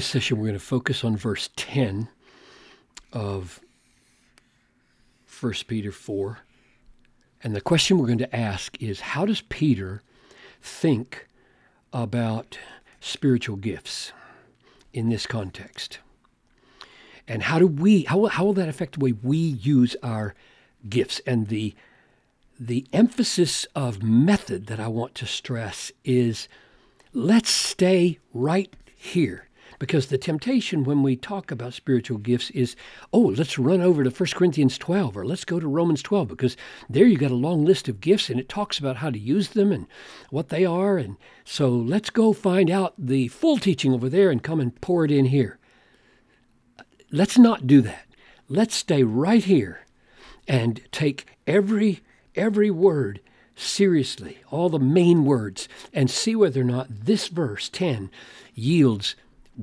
this session, we're going to focus on verse 10 of 1 Peter 4. And the question we're going to ask is how does Peter think about spiritual gifts in this context? And how do we how, how will that affect the way we use our gifts? And the the emphasis of method that I want to stress is let's stay right here. Because the temptation when we talk about spiritual gifts is, oh, let's run over to 1 Corinthians 12 or let's go to Romans 12 because there you got a long list of gifts and it talks about how to use them and what they are. And so let's go find out the full teaching over there and come and pour it in here. Let's not do that. Let's stay right here and take every every word seriously, all the main words, and see whether or not this verse 10 yields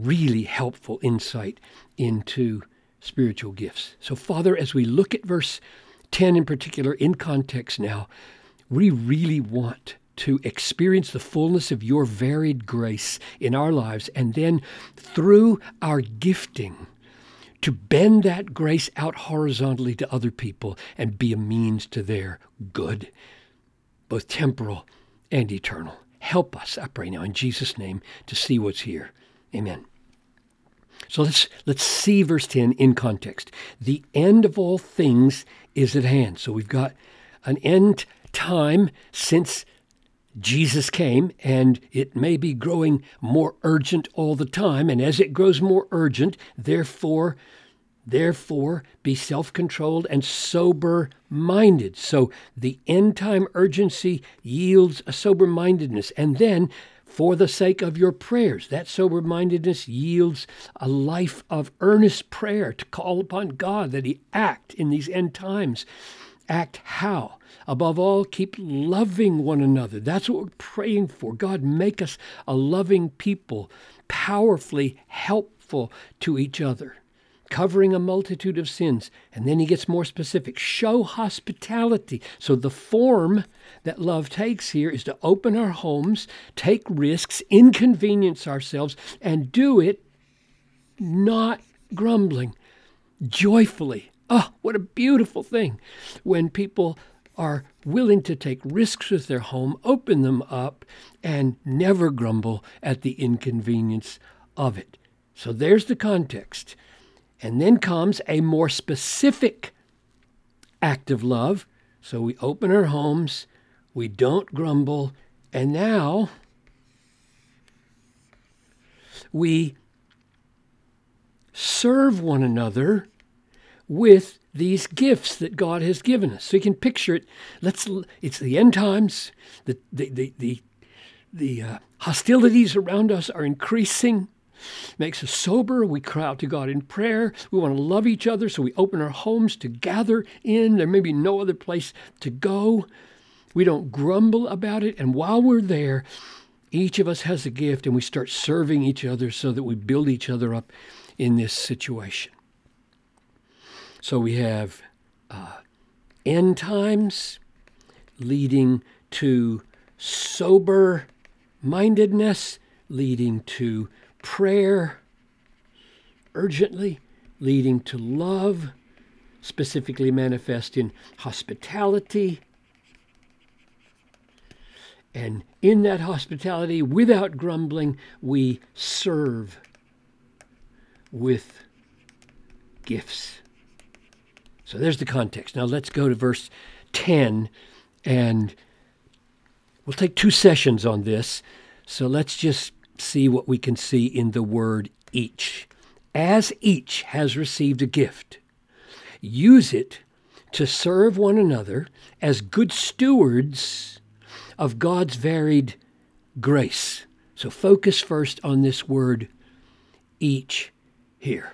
really helpful insight into spiritual gifts. So, Father, as we look at verse 10 in particular in context now, we really want to experience the fullness of your varied grace in our lives, and then through our gifting, to bend that grace out horizontally to other people and be a means to their good, both temporal and eternal. Help us, I pray now, in Jesus' name, to see what's here. Amen. So let's let's see verse 10 in context. The end of all things is at hand. So we've got an end time since Jesus came, and it may be growing more urgent all the time. And as it grows more urgent, therefore, therefore, be self controlled and sober minded. So the end time urgency yields a sober mindedness. And then, for the sake of your prayers, that sober mindedness yields a life of earnest prayer to call upon God that He act in these end times. Act how? Above all, keep loving one another. That's what we're praying for. God, make us a loving people, powerfully helpful to each other, covering a multitude of sins. And then he gets more specific show hospitality. So the form that love takes here is to open our homes, take risks, inconvenience ourselves, and do it not grumbling, joyfully. Oh, what a beautiful thing when people are willing to take risks with their home, open them up, and never grumble at the inconvenience of it. So there's the context. And then comes a more specific act of love. So we open our homes, we don't grumble, and now we serve one another with these gifts that God has given us. So you can picture it. Let's. It's the end times. The the the the, the uh, hostilities around us are increasing. Makes us sober. We cry out to God in prayer. We want to love each other, so we open our homes to gather in. There may be no other place to go. We don't grumble about it. And while we're there, each of us has a gift, and we start serving each other so that we build each other up in this situation. So we have uh, end times leading to sober mindedness, leading to prayer urgently, leading to love, specifically manifest in hospitality. And in that hospitality, without grumbling, we serve with gifts. So there's the context. Now let's go to verse 10 and we'll take two sessions on this. So let's just see what we can see in the word each. As each has received a gift, use it to serve one another as good stewards of God's varied grace. So focus first on this word each here.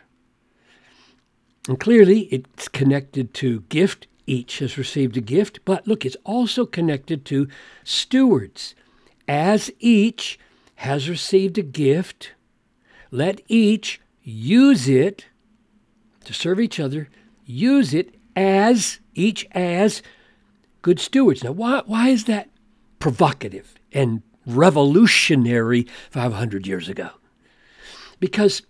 And clearly, it's connected to gift. Each has received a gift. But look, it's also connected to stewards. As each has received a gift, let each use it to serve each other, use it as each as good stewards. Now, why, why is that provocative and revolutionary 500 years ago? Because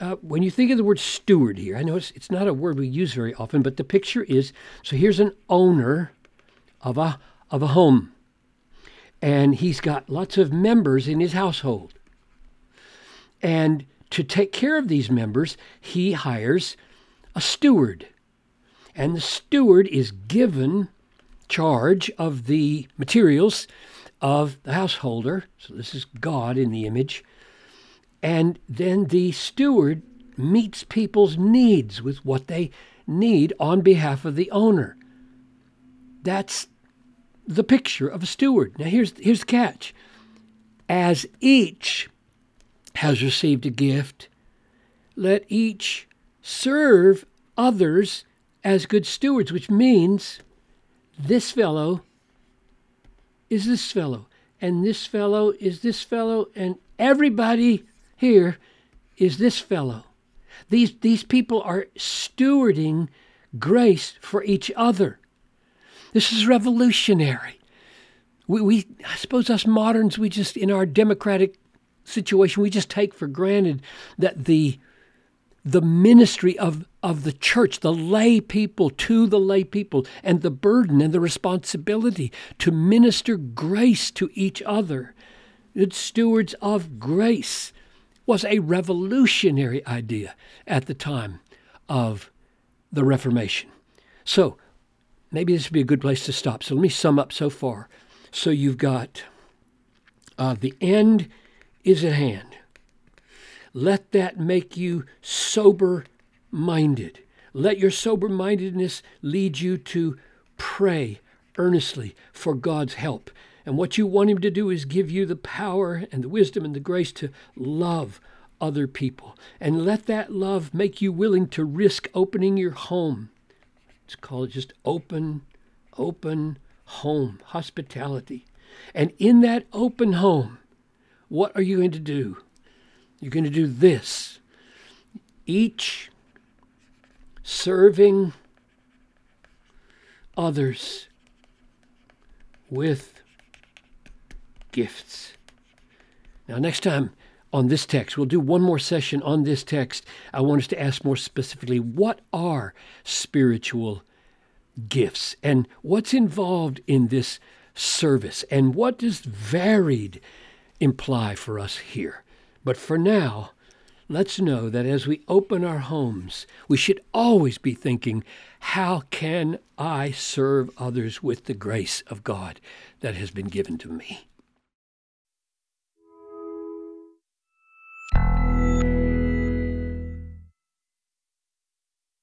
uh, when you think of the word steward here, I know it's, it's not a word we use very often, but the picture is so here's an owner of a, of a home, and he's got lots of members in his household. And to take care of these members, he hires a steward. And the steward is given charge of the materials of the householder. So this is God in the image. And then the steward meets people's needs with what they need on behalf of the owner. That's the picture of a steward. Now here's here's the catch. As each has received a gift, let each serve others as good stewards, which means this fellow is this fellow, and this fellow is this fellow, and everybody here is this fellow. These, these people are stewarding grace for each other. This is revolutionary. We, we, I suppose us moderns, we just, in our democratic situation, we just take for granted that the the ministry of, of the church, the lay people to the lay people, and the burden and the responsibility to minister grace to each other. Good stewards of grace was a revolutionary idea at the time of the Reformation. So, maybe this would be a good place to stop. So, let me sum up so far. So, you've got uh, the end is at hand. Let that make you sober minded. Let your sober mindedness lead you to pray earnestly for God's help. And what you want Him to do is give you the power and the wisdom and the grace to love other people. And let that love make you willing to risk opening your home. It's called just open, open home, hospitality. And in that open home, what are you going to do? You're going to do this. Each serving others with gifts. Now, next time on this text, we'll do one more session on this text. I want us to ask more specifically what are spiritual gifts and what's involved in this service and what does varied imply for us here. But for now, let's know that as we open our homes, we should always be thinking, how can I serve others with the grace of God that has been given to me?